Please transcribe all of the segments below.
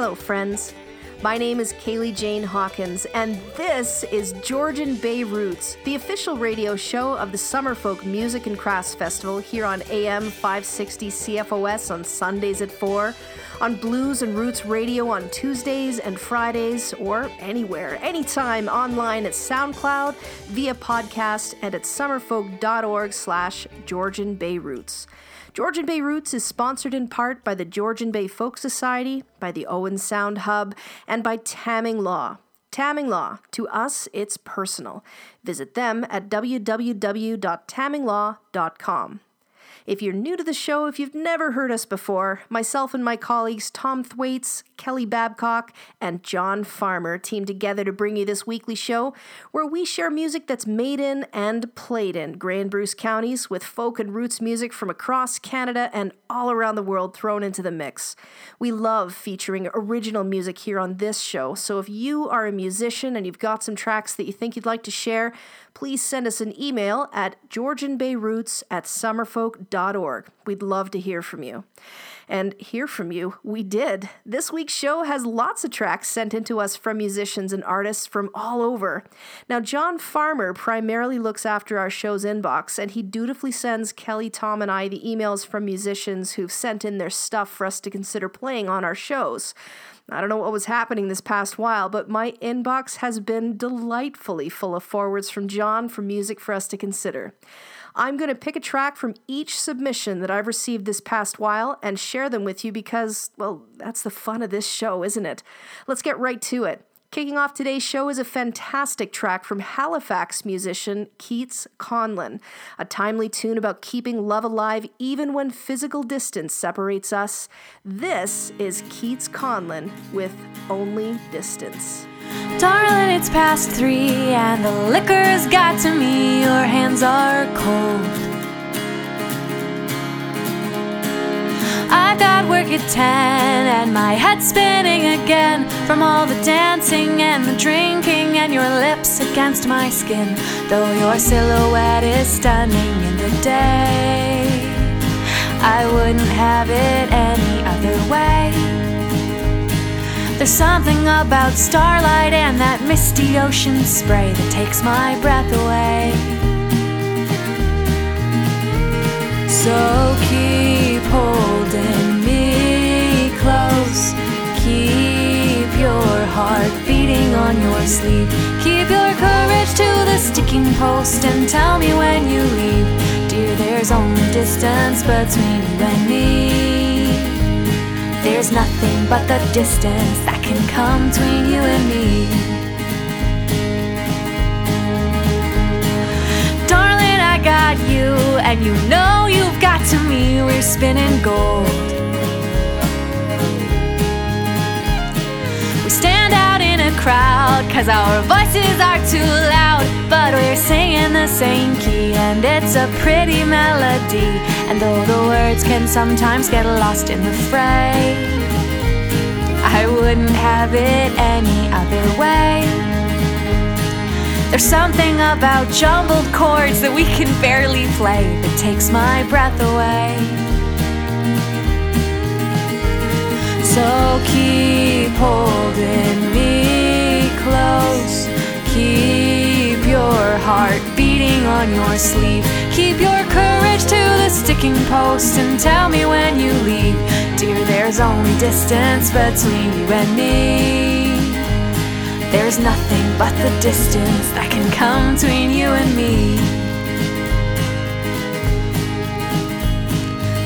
Hello, friends. My name is Kaylee Jane Hawkins, and this is Georgian Bay Roots, the official radio show of the Summerfolk Music and Crafts Festival here on AM 560 CFOS on Sundays at 4, on Blues and Roots Radio on Tuesdays and Fridays, or anywhere, anytime online at SoundCloud, via podcast, and at summerfolk.org slash Georgian Bay Roots. Georgian Bay Roots is sponsored in part by the Georgian Bay Folk Society, by the Owen Sound Hub, and by Tamming Law. Tamming Law, to us, it's personal. Visit them at www.tamminglaw.com. If you're new to the show, if you've never heard us before, myself and my colleagues Tom Thwaites, Kelly Babcock, and John Farmer team together to bring you this weekly show where we share music that's made in and played in Grey and Bruce counties with folk and roots music from across Canada and all around the world thrown into the mix. We love featuring original music here on this show, so if you are a musician and you've got some tracks that you think you'd like to share, please send us an email at georgianbayroots at summerfolk.org. We'd love to hear from you. And hear from you, we did. This week's show has lots of tracks sent in to us from musicians and artists from all over. Now, John Farmer primarily looks after our show's inbox, and he dutifully sends Kelly, Tom, and I the emails from musicians who've sent in their stuff for us to consider playing on our shows. I don't know what was happening this past while, but my inbox has been delightfully full of forwards from John for music for us to consider. I'm going to pick a track from each submission that I've received this past while and share them with you because, well, that's the fun of this show, isn't it? Let's get right to it. Kicking off today's show is a fantastic track from Halifax musician Keats Conlon, a timely tune about keeping love alive even when physical distance separates us. This is Keats Conlon with Only Distance. Darling, it's past three and the liquor's got to me. Your hands are cold. I've got work at ten and my head's spinning again from all the dancing and the drinking and your lips against my skin. Though your silhouette is stunning in the day, I wouldn't have it any other way. There's something about starlight and that misty ocean spray that takes my breath away. So keep holding me close. Keep your heart beating on your sleeve. Keep your courage to the sticking post and tell me when you leave. Dear, there's only distance between you and me. There's nothing but the distance that can come between you and me. Got you, and you know you've got to me. We're spinning gold. We stand out in a crowd, cause our voices are too loud. But we're singing the same key, and it's a pretty melody. And though the words can sometimes get lost in the fray, I wouldn't have it any other way. There's something about jumbled chords that we can barely play that takes my breath away. So keep holding me close. Keep your heart beating on your sleeve. Keep your courage to the sticking post and tell me when you leave. Dear, there's only distance between you and me. There's nothing but the distance that can come between you and me.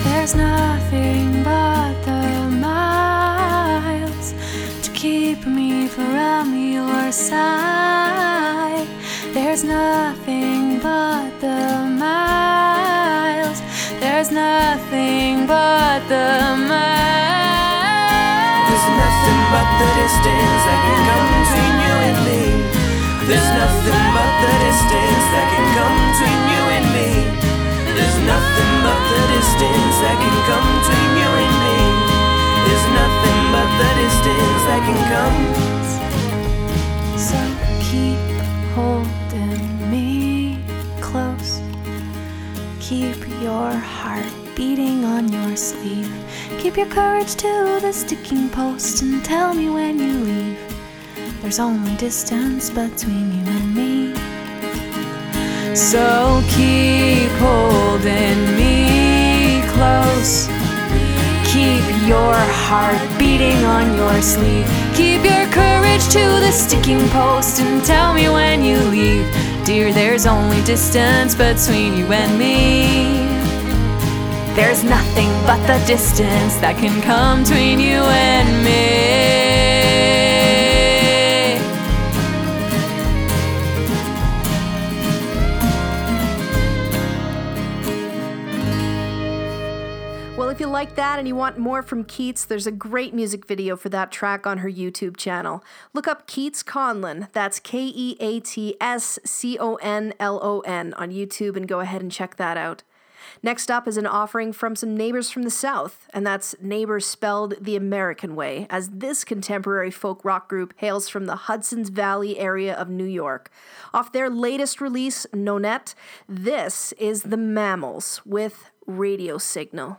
There's nothing but the miles to keep me from your side. There's nothing but the miles. There's nothing but the miles. There's nothing but the distance that can come There's nothing but the distance that can come between you and me. There's nothing but the distance that can come between you and me. There's nothing but the distance that can come. So keep holding me close. Keep your heart beating on your sleeve. Keep your courage to the sticking post and tell me when you leave. There's only distance between you and me. So keep holding me close. Keep your heart beating on your sleeve. Keep your courage to the sticking post and tell me when you leave. Dear, there's only distance between you and me. There's nothing but the distance that can come between you and me. You want more from Keats, there's a great music video for that track on her YouTube channel. Look up Keats Conlon, that's K E A T S C O N L O N, on YouTube and go ahead and check that out. Next up is an offering from some neighbors from the South, and that's Neighbors spelled the American way, as this contemporary folk rock group hails from the Hudson's Valley area of New York. Off their latest release, Nonet, this is The Mammals with Radio Signal.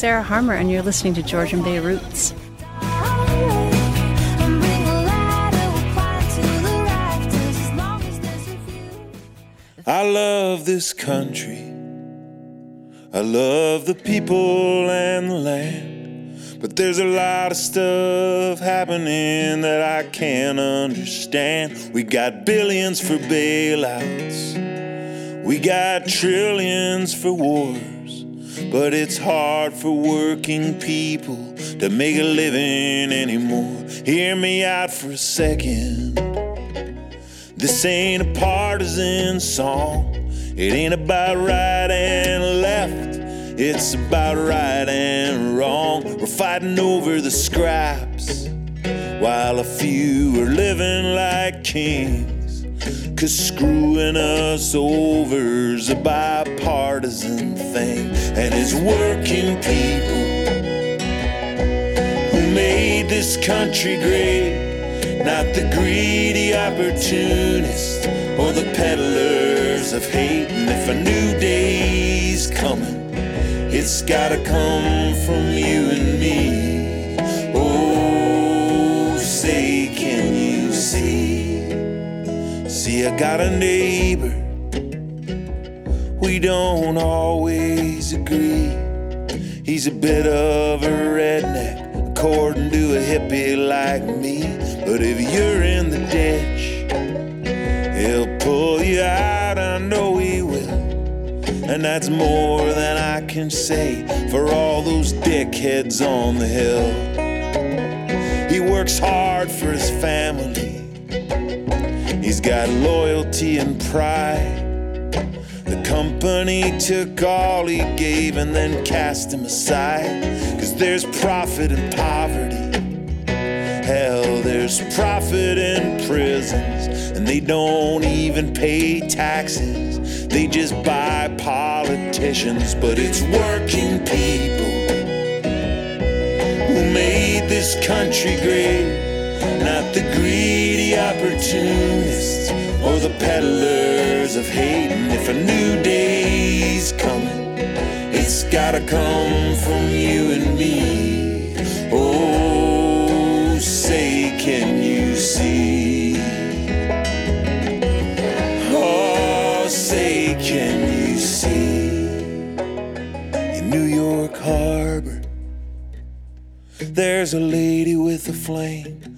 Sarah Harmer, and you're listening to Georgian Bay Roots. I love this country. I love the people and the land. But there's a lot of stuff happening that I can't understand. We got billions for bailouts, we got trillions for wars. But it's hard for working people to make a living anymore. Hear me out for a second. This ain't a partisan song. It ain't about right and left. It's about right and wrong. We're fighting over the scraps while a few are living like kings. Cause screwing us over's a bipartisan thing. And it's working people who made this country great, not the greedy opportunists or the peddlers of hate. And if a new day's coming, it's gotta come from you and me. I got a neighbor. We don't always agree. He's a bit of a redneck, according to a hippie like me. But if you're in the ditch, he'll pull you out. I know he will. And that's more than I can say for all those dickheads on the hill. He works hard for his family. He's got loyalty and pride. The company took all he gave and then cast him aside. Cause there's profit in poverty. Hell, there's profit in prisons. And they don't even pay taxes. They just buy politicians. But it's working people who made this country great. Not the greedy opportunists or the peddlers of hate. And if a new day's coming, it's gotta come from you and me. Oh, say, can you see? Oh, say, can you see? In New York Harbor, there's a lady with a flame,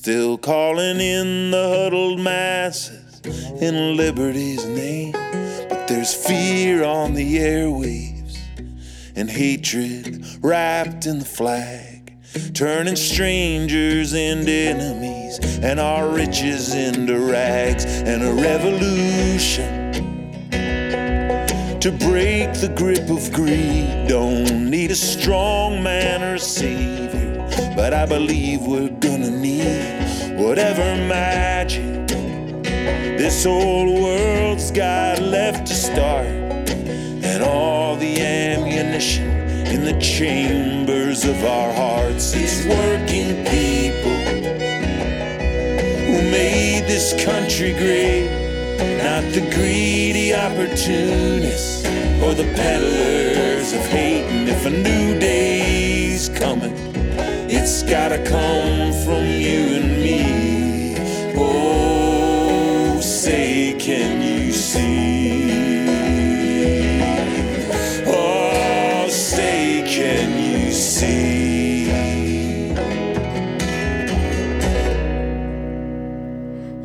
still calling in the huddled masses in liberty's name. But there's fear on the airwaves and hatred wrapped in the flag, turning strangers into enemies and our riches into rags, and a revolution to break the grip of greed. Don't need a strong man or a savior, but I believe we're gonna need whatever magic this old world's got left to start, and all the ammunition in the chambers of our hearts is working people who made this country great. Not the greedy opportunists or the peddlers of hate. And if a new day's coming, it's gotta come from you and me. Oh, say, can you see? Oh, say, can you see?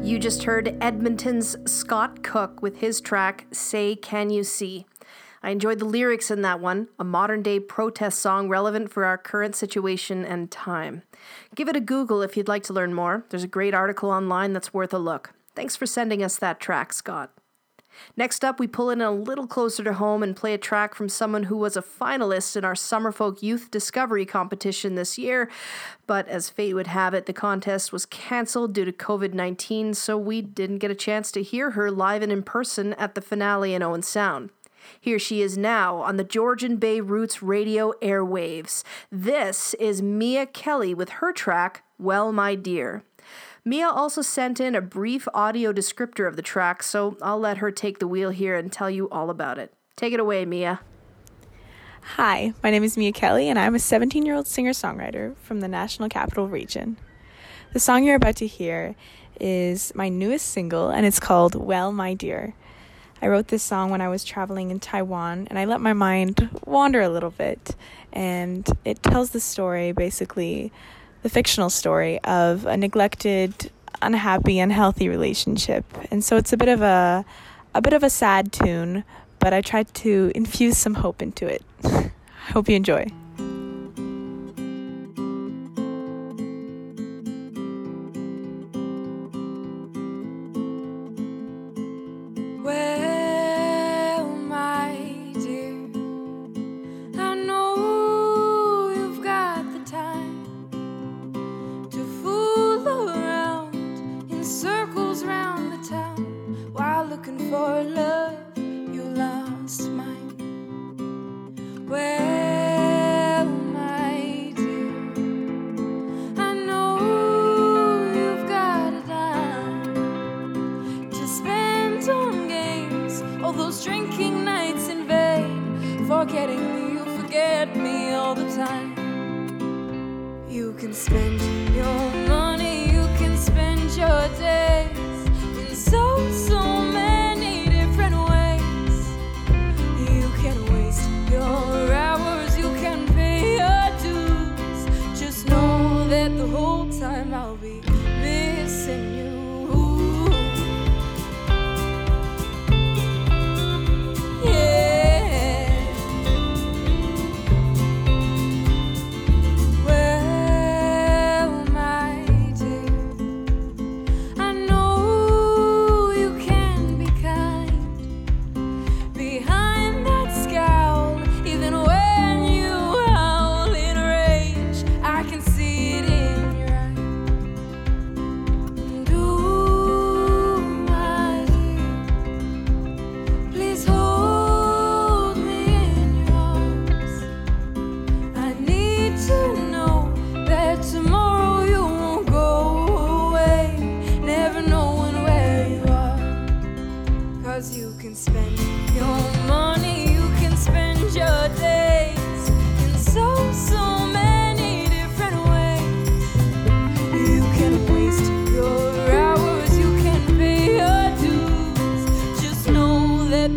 You just heard Edmonton's Scott Cook with his track Say Can You See. I enjoyed the lyrics in that one, a modern day protest song relevant for our current situation and time. Give it a Google if you'd like to learn more. There's a great article online that's worth a look. Thanks for sending us that track, Scott. Next up, we pull in a little closer to home and play a track from someone who was a finalist in our Summerfolk Youth Discovery competition this year. But as fate would have it, the contest was cancelled due to COVID 19, so we didn't get a chance to hear her live and in person at the finale in Owen Sound. Here she is now on the Georgian Bay Roots radio airwaves. This is Mia Kelly with her track, Well, My Dear. Mia also sent in a brief audio descriptor of the track, so I'll let her take the wheel here and tell you all about it. Take it away, Mia. Hi, my name is Mia Kelly, and I'm a 17 year old singer songwriter from the National Capital Region. The song you're about to hear is my newest single, and it's called Well, My Dear. I wrote this song when I was traveling in Taiwan and I let my mind wander a little bit. And it tells the story, basically, the fictional story of a neglected, unhappy, unhealthy relationship. And so it's a bit of a, a bit of a sad tune, but I tried to infuse some hope into it. Hope you enjoy.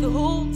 who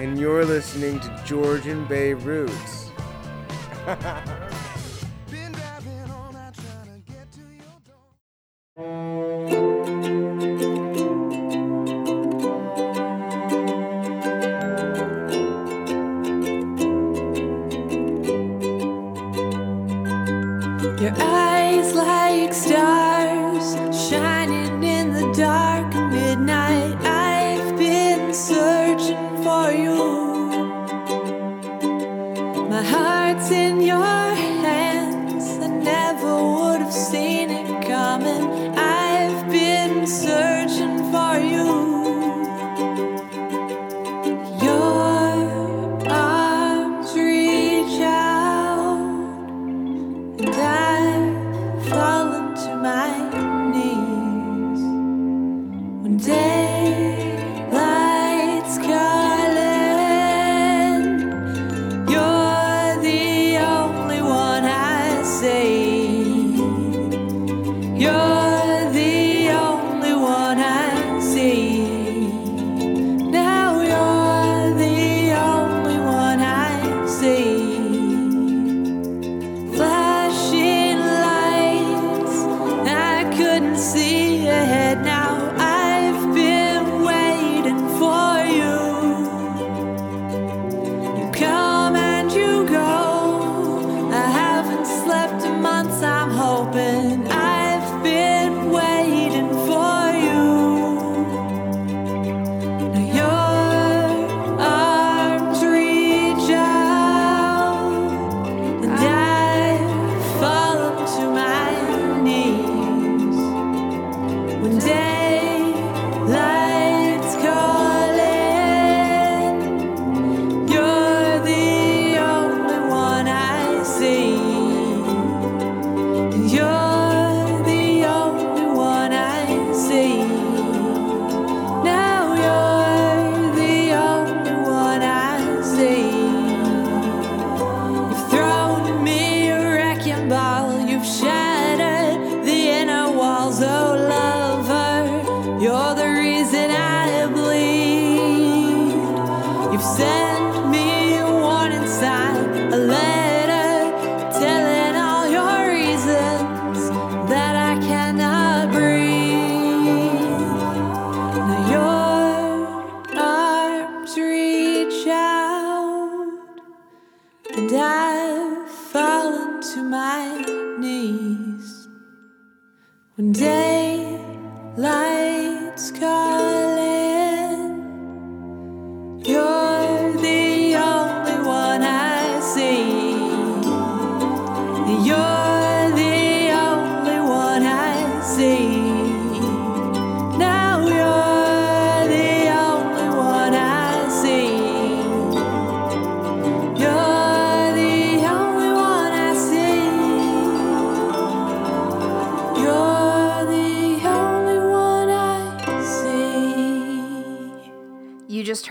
and you're listening to Georgian Bay Roots.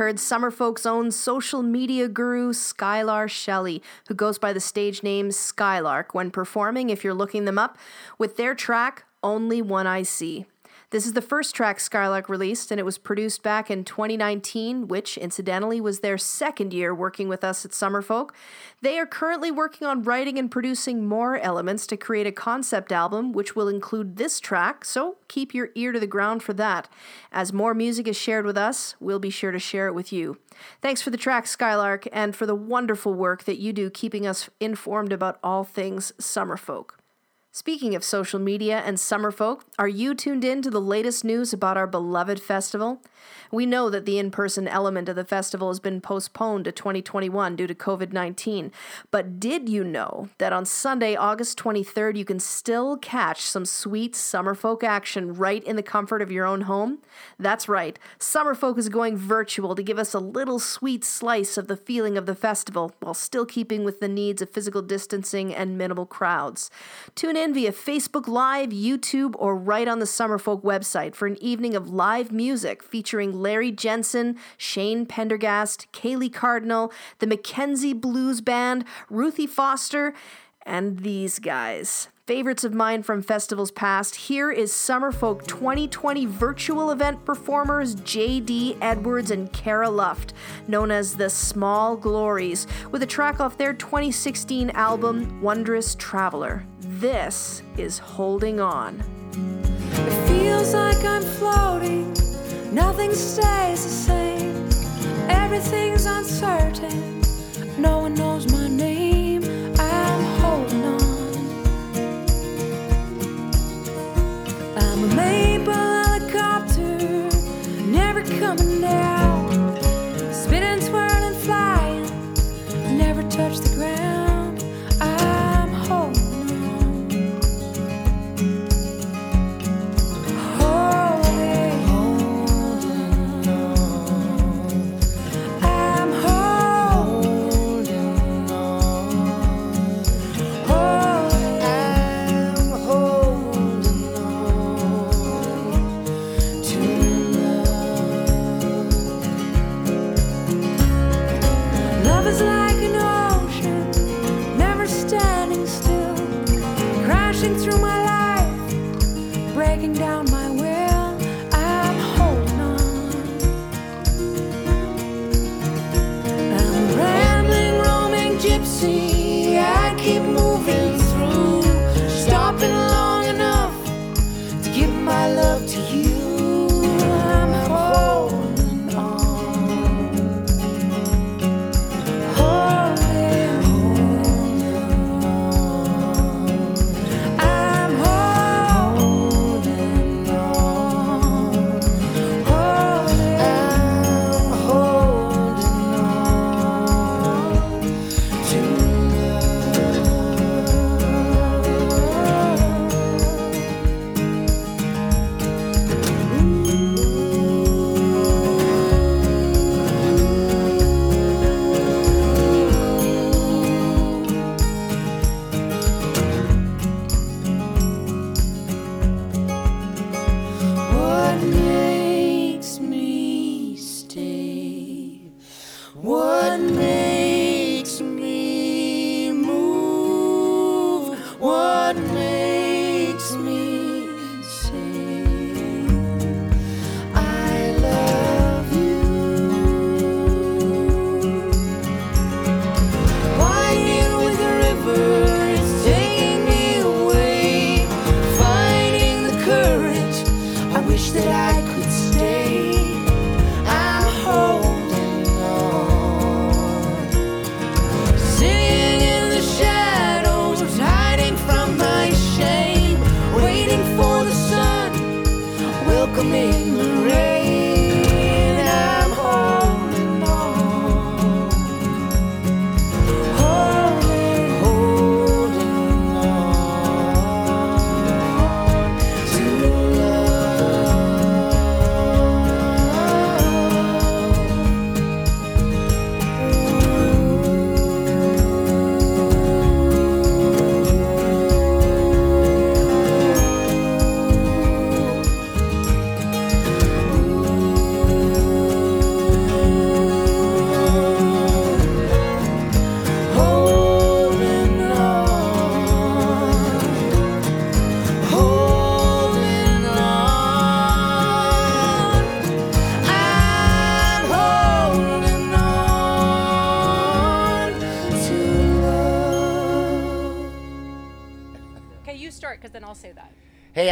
You just heard Summerfolk's own social media guru, Skylar Shelley, who goes by the stage name Skylark when performing, if you're looking them up, with their track, Only One I See. This is the first track Skylark released, and it was produced back in 2019, which incidentally was their second year working with us at Summerfolk. They are currently working on writing and producing more elements to create a concept album, which will include this track, so keep your ear to the ground for that. As more music is shared with us, we'll be sure to share it with you. Thanks for the track, Skylark, and for the wonderful work that you do keeping us informed about all things Summerfolk. Speaking of social media and summerfolk, are you tuned in to the latest news about our beloved festival? We know that the in person element of the festival has been postponed to 2021 due to COVID 19. But did you know that on Sunday, August 23rd, you can still catch some sweet summerfolk action right in the comfort of your own home? That's right, Summerfolk is going virtual to give us a little sweet slice of the feeling of the festival while still keeping with the needs of physical distancing and minimal crowds. Tune in via Facebook Live, YouTube, or right on the Summerfolk website for an evening of live music featuring Larry Jensen, Shane Pendergast, Kaylee Cardinal, the Mackenzie Blues Band, Ruthie Foster, and these guys. Favorites of mine from festivals past, here is Summerfolk 2020 virtual event performers JD Edwards and Cara Luft, known as the Small Glories, with a track off their 2016 album Wondrous Traveler. This is Holding On. It feels like I'm floating, nothing stays the same. Everything's uncertain, no one knows my name. Touch the ground.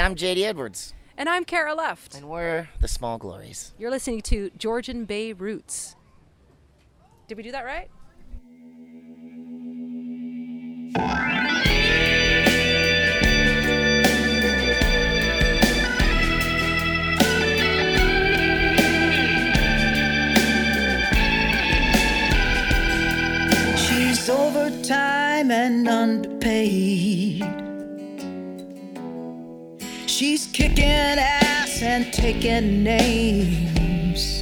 I'm JD Edwards, And I'm Cara Luft. and we're the Small Glories. You're listening to Georgian Bay Roots. Did we do that right? She's overtime and underpaid. She's kicking ass and taking names.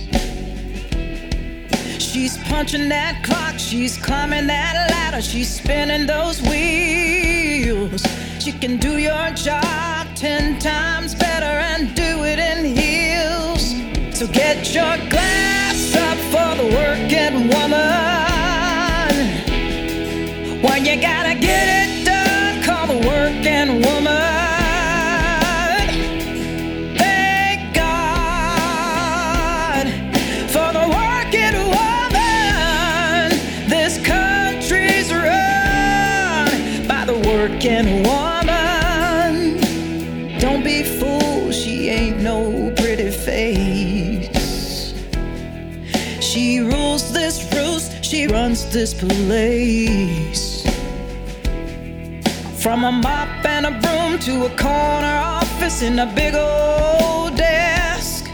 She's punching that clock, she's climbing that ladder, she's spinning those wheels. She can do your job ten times better and do it in heels. So get your glass up for the working woman. When you gotta get it done, call the working woman. Runs this place. From a mop and a broom to a corner office in a big old desk.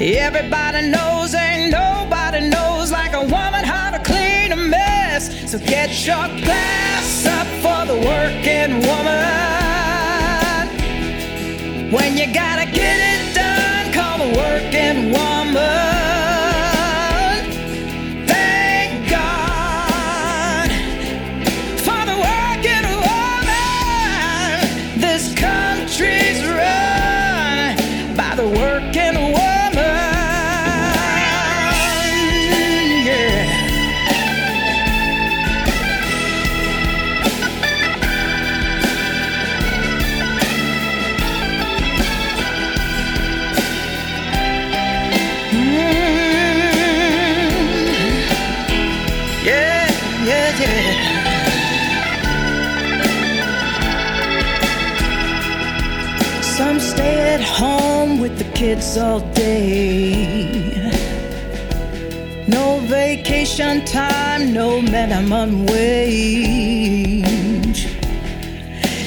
Everybody knows, ain't nobody knows like a woman how to clean a mess. So get your glass up for the working woman. When you gotta get it done, call the working woman. Kids all day. No vacation time, no minimum wage.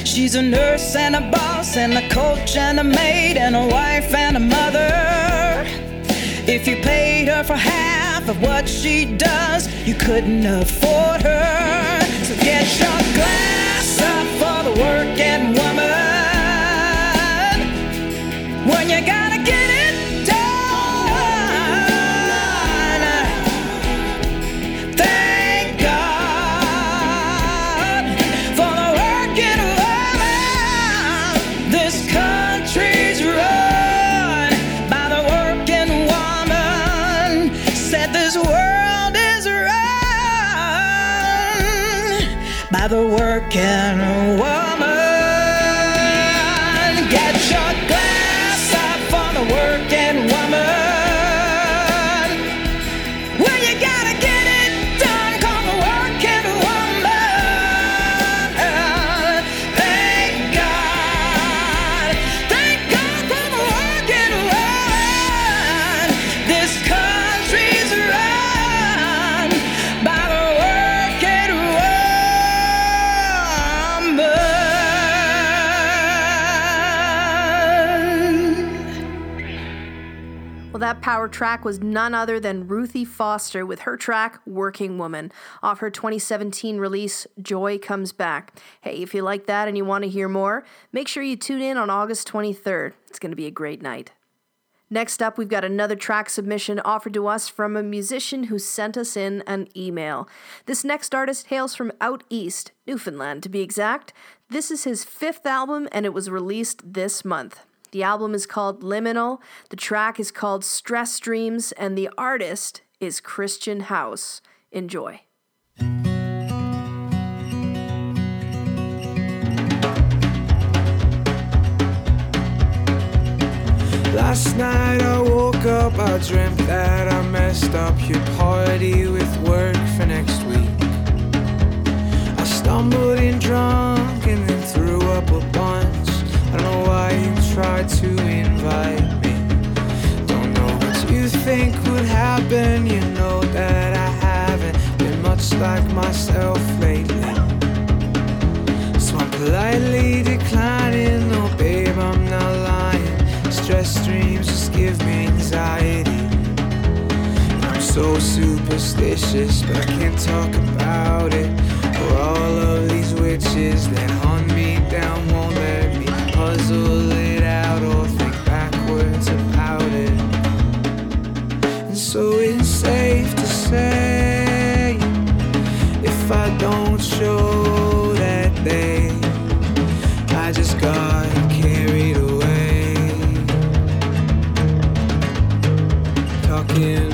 She's a nurse and a boss and a coach and a maid and a wife and a mother. If you paid her for half of what she does, you couldn't afford her. So get your glass up for the working woman. When you gotta the Well, that power track was none other than Ruthie Foster with her track Working Woman off her 2017 release Joy Comes Back. Hey, if you like that and you want to hear more, make sure you tune in on August 23rd. It's going to be a great night. Next up, we've got another track submission offered to us from a musician who sent us in an email. This next artist hails from out east, Newfoundland to be exact. This is his fifth album and it was released this month. The album is called Liminal, the track is called Stress Dreams, and the artist is Christian House. Enjoy. Last night I woke up, I dreamt that I messed up your party with work for next week. I stumbled in drunk and then threw up a bunch. I don't know why tried to invite me. Don't know what you think would happen, you know that I haven't been much like myself lately. So I'm politely declining, no babe, I'm not lying. Stress dreams just give me anxiety. I'm so superstitious, but I can't talk about it. For all of these witches that hunt me down won't let me puzzle it about it. And so it's safe to say if I don't show that day, I just got carried away. Talking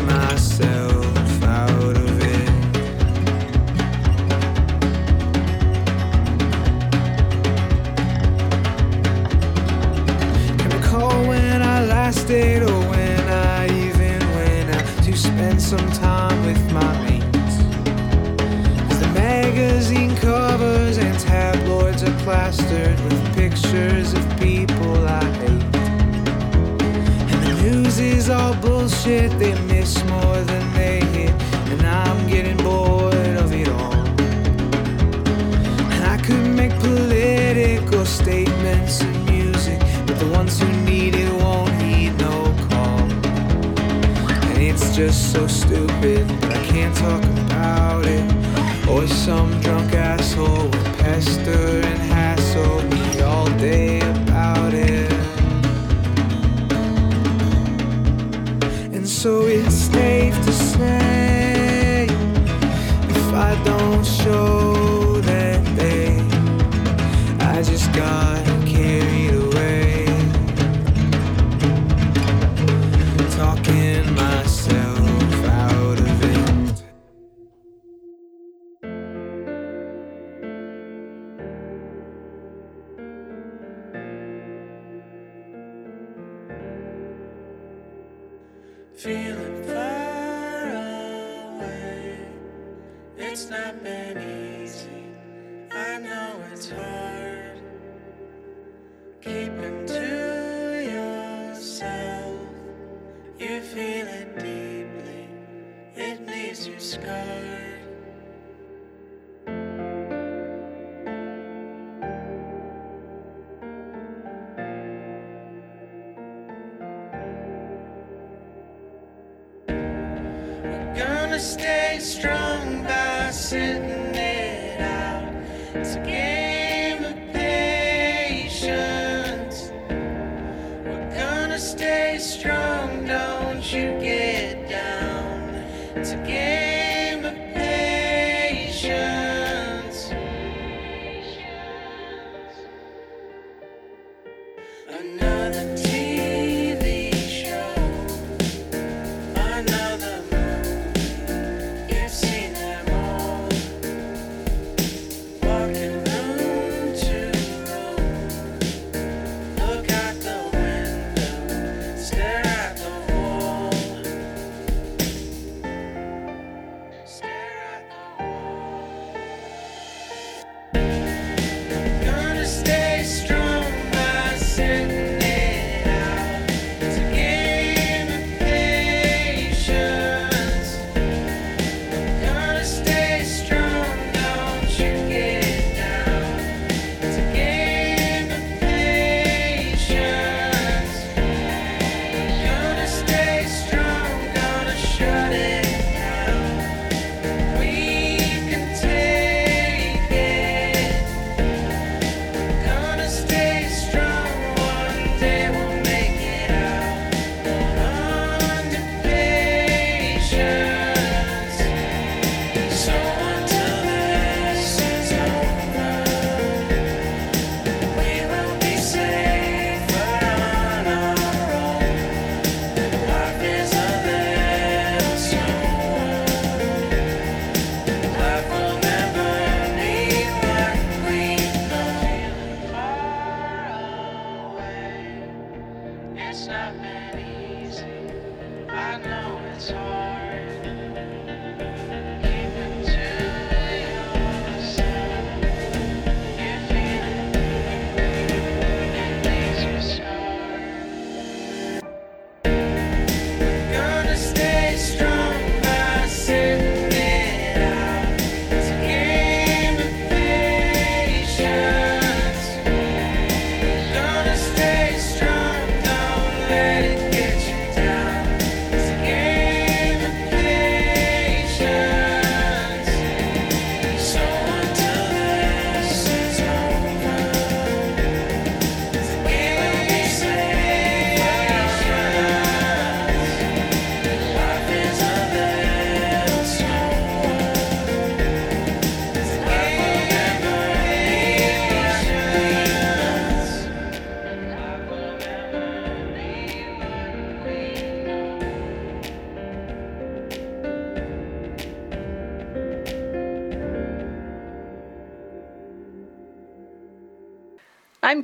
To stay strong by sitting it out. It's a game.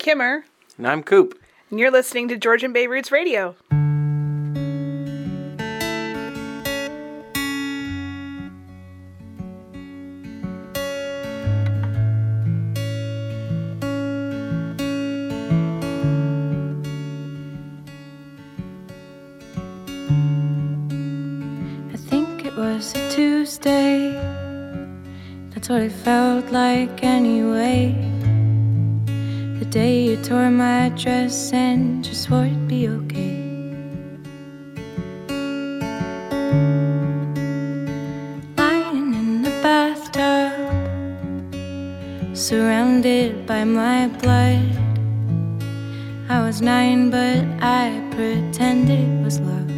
Kimmer. And I'm Coop. And you're listening to Georgian Bay Roots Radio. what it felt like anyway. The day you tore my dress and just swore it'd be okay. Lying in the bathtub, surrounded by my blood. I was nine, but I pretended it was love.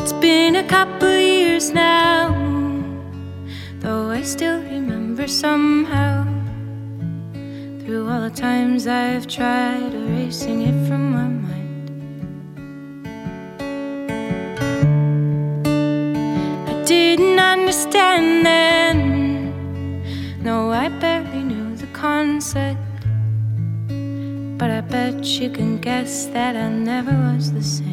It's been a couple years now somehow. Through all the times I've tried erasing it from my mind. I didn't understand then. No, I barely knew the concept. But I bet you can guess that I never was the same.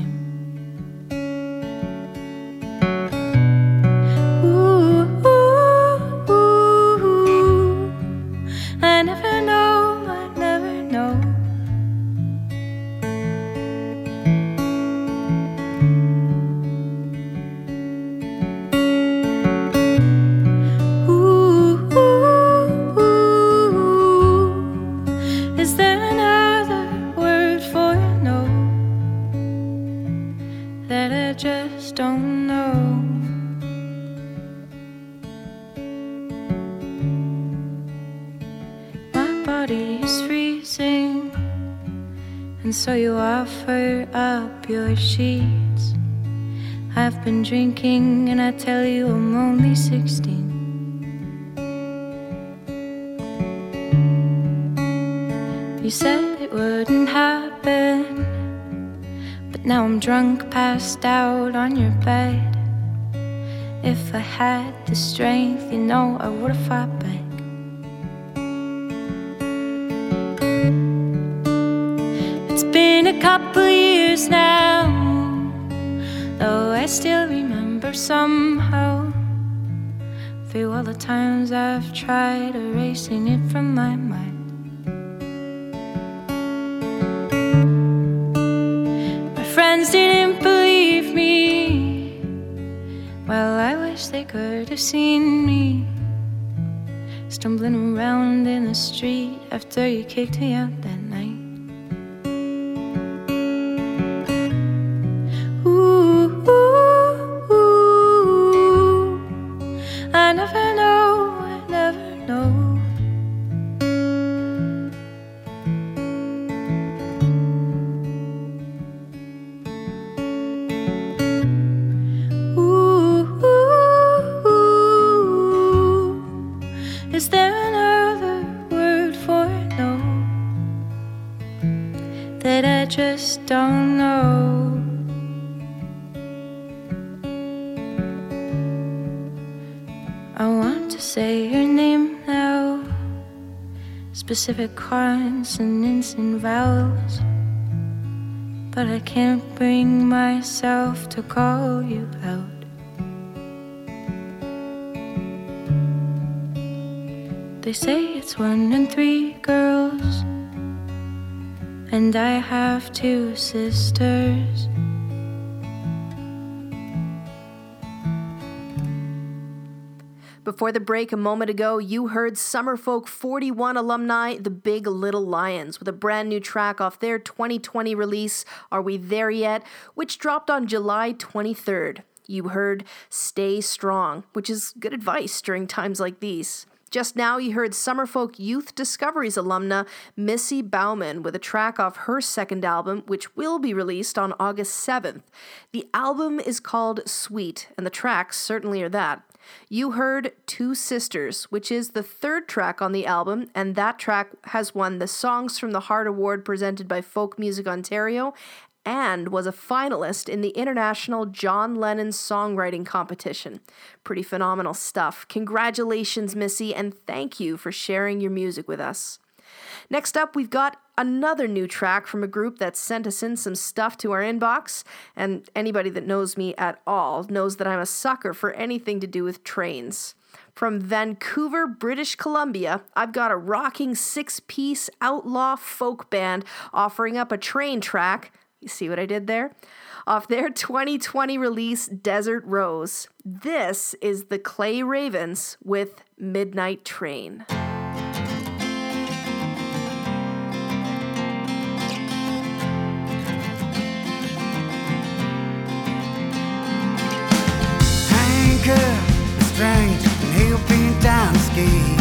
Drinking, and I tell you I'm only 16. You said it wouldn't happen, but now I'm drunk, passed out on your bed. If I had the strength, you know I would have fought back. It's been a couple years now, still remember somehow. Through all the times I've tried erasing it from my mind. My friends didn't believe me. Well, I wish they could have seen me. Stumbling around in the street after you kicked me out that specific consonants and vowels, but I can't bring myself to call you out. They say it's one in three girls, and I have two sisters. Before the break a moment ago, you heard Summerfolk 41 alumni, the Big Little Lions, with a brand new track off their 2020 release, Are We There Yet?, which dropped on July 23rd. You heard Stay Strong, which is good advice during times like these. Just now, you heard Summerfolk Youth Discoveries alumna Missy Bauman with a track off her second album, which will be released on August 7th. The album is called Sweet, and the tracks certainly are that. You heard Two Sisters, which is the third track on the album, and that track has won the Songs from the Heart Award presented by Folk Music Ontario and was a finalist in the International John Lennon Songwriting Competition. Pretty phenomenal stuff. Congratulations, Missy, and thank you for sharing your music with us. Next up, we've got another new track from a group that sent us in some stuff to our inbox. And anybody that knows me at all knows that I'm a sucker for anything to do with trains. From Vancouver, British Columbia, I've got a rocking six piece outlaw folk band offering up a train track. You see what I did there? Off their 2020 release, Desert Rose. This is the Clay Ravens with Midnight Train. And helping down the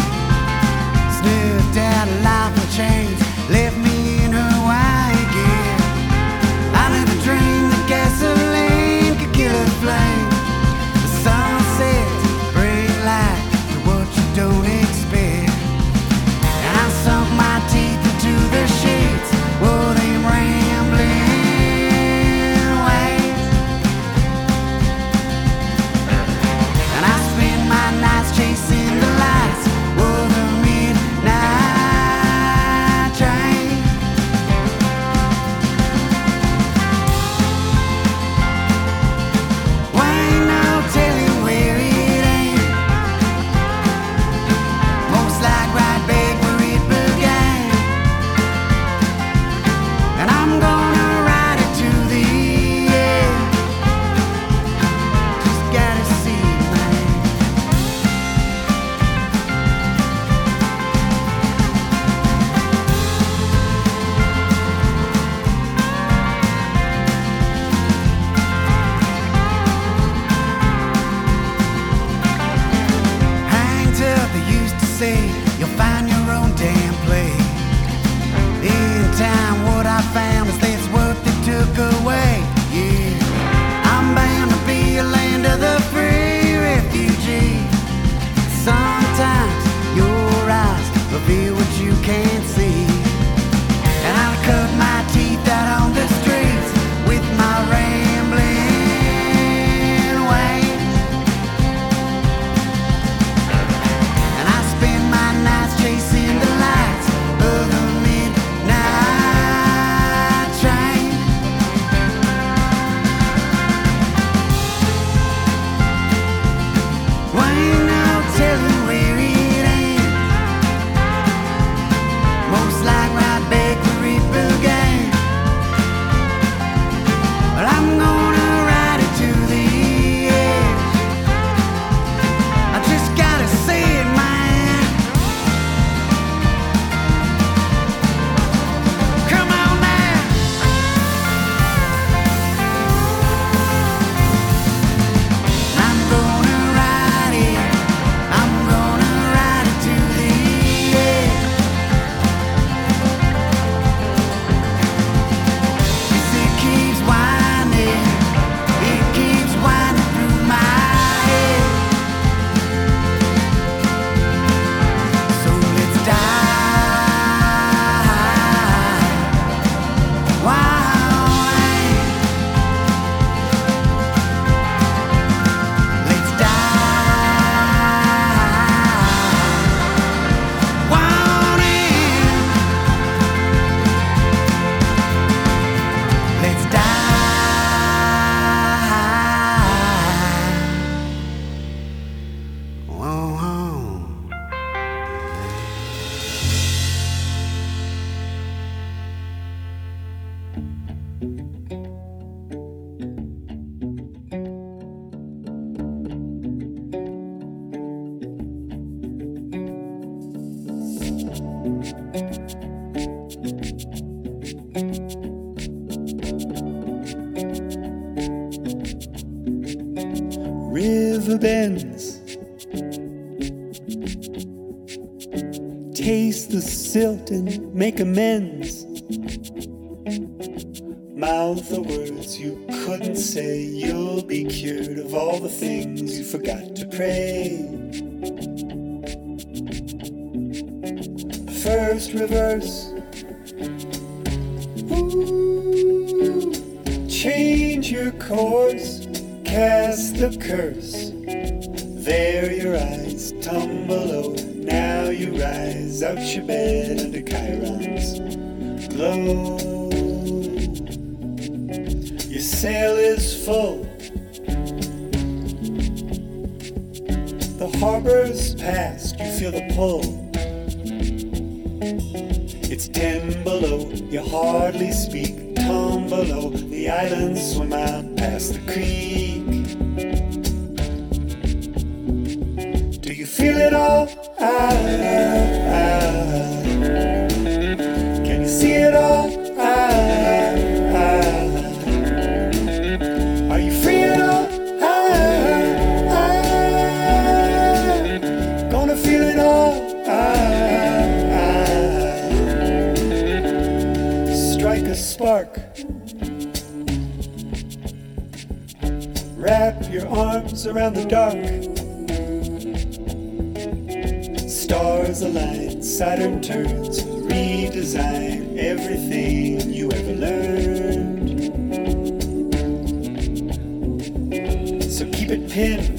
make amends. Mouth the words you couldn't say. You'll be cured of all the things you forgot to pray. First reverse. Ooh, change your course, cast the curse. There your eyes tumble low. Now you rise out your bed under Chiron's glow. Your sail is full. The harbor's past, you feel the pull. It's ten below, you hardly speak. Tom below, the islands swim out past the creek. Do you feel it all? Can you see it all? Are you free all? Gonna feel it all? Strike a spark. Wrap your arms around the dark. Saturn turns, redesign everything you ever learned. So keep it pinned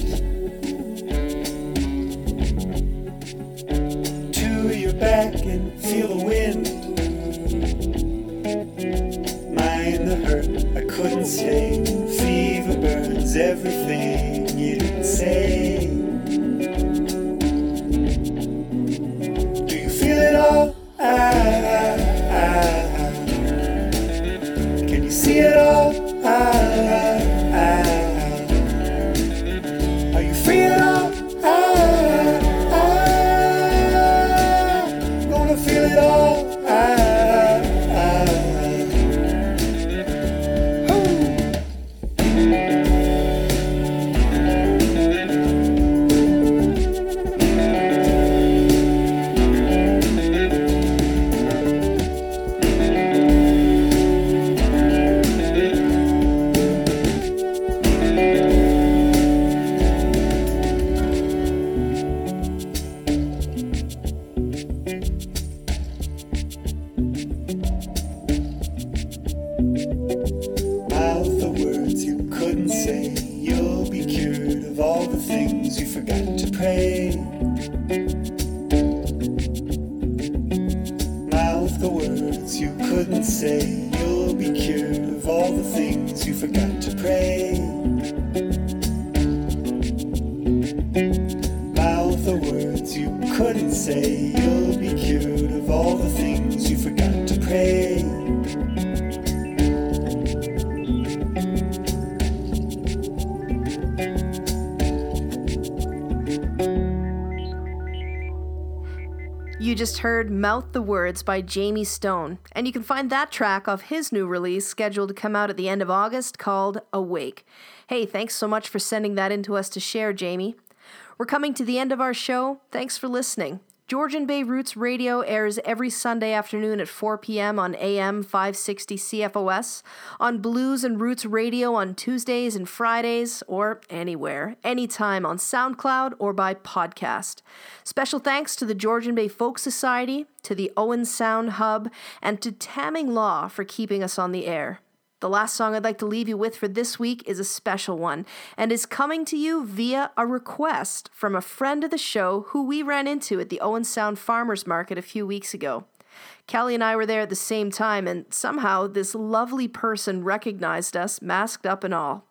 Mouth the Words by Jamie Stone, and you can find that track off his new release scheduled to come out at the end of August called Awake. Hey, thanks so much for sending that in to us to share, Jamie. We're coming to the end of our show. Thanks for listening. Georgian Bay Roots Radio airs every Sunday afternoon at 4 p.m. on AM 560 CFOS, on Blues and Roots Radio on Tuesdays and Fridays, or anywhere, anytime on SoundCloud or by podcast. Special thanks to the Georgian Bay Folk Society, to the Owen Sound Hub, and to Tamming Law for keeping us on the air. The last song I'd like to leave you with for this week is a special one and is coming to you via a request from a friend of the show who we ran into at the Owen Sound Farmers Market a few weeks ago. Kelly and I were there at the same time, and somehow this lovely person recognized us, masked up and all.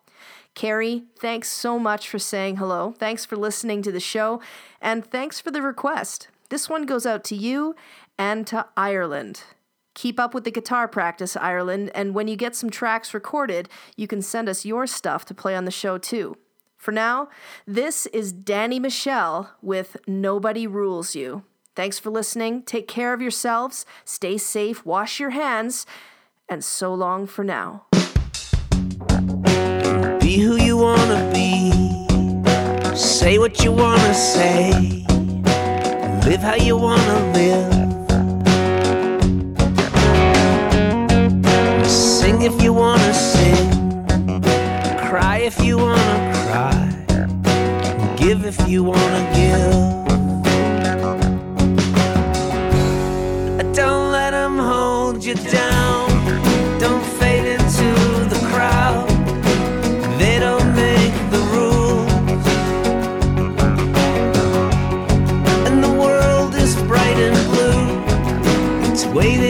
Carrie, thanks so much for saying hello. Thanks for listening to the show, and thanks for the request. This one goes out to you and to Ireland. Keep up with the guitar practice, Ireland, and when you get some tracks recorded, you can send us your stuff to play on the show too. For now, this is Danny Michel with Nobody Rules You. Thanks for listening. Take care of yourselves, stay safe, wash your hands, and so long for now. Be who you wanna be. Say what you wanna say. Live how you wanna live. If you wanna sing. Cry if you wanna cry. Give if you wanna give. Don't let them hold you down. Don't fade into the crowd. They don't make the rules. And the world is bright and blue. It's waiting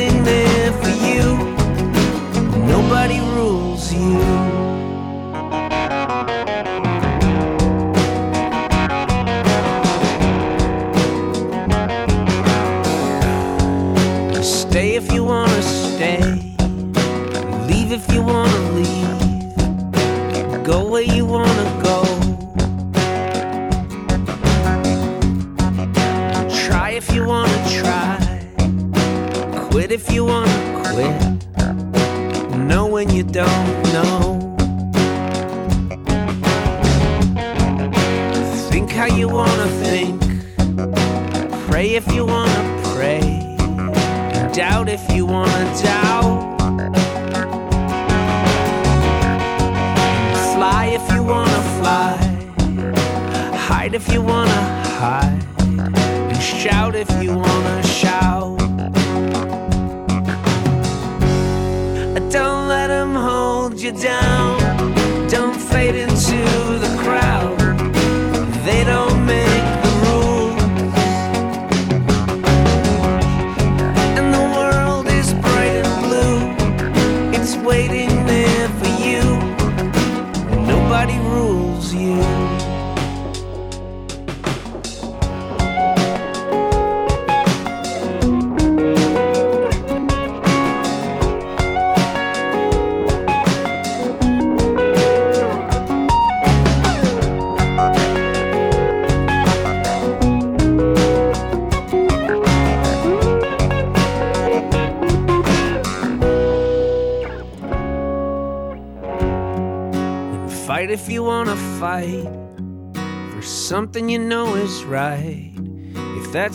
Stay if you wanna stay. Leave if you wanna leave. Go where you wanna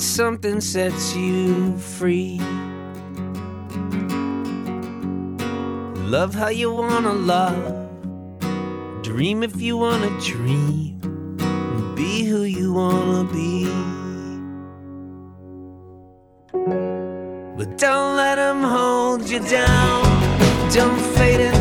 something sets you free. Love how you wanna love. Dream if you wanna dream. Be who you wanna be. But don't let them hold you down. Don't fade into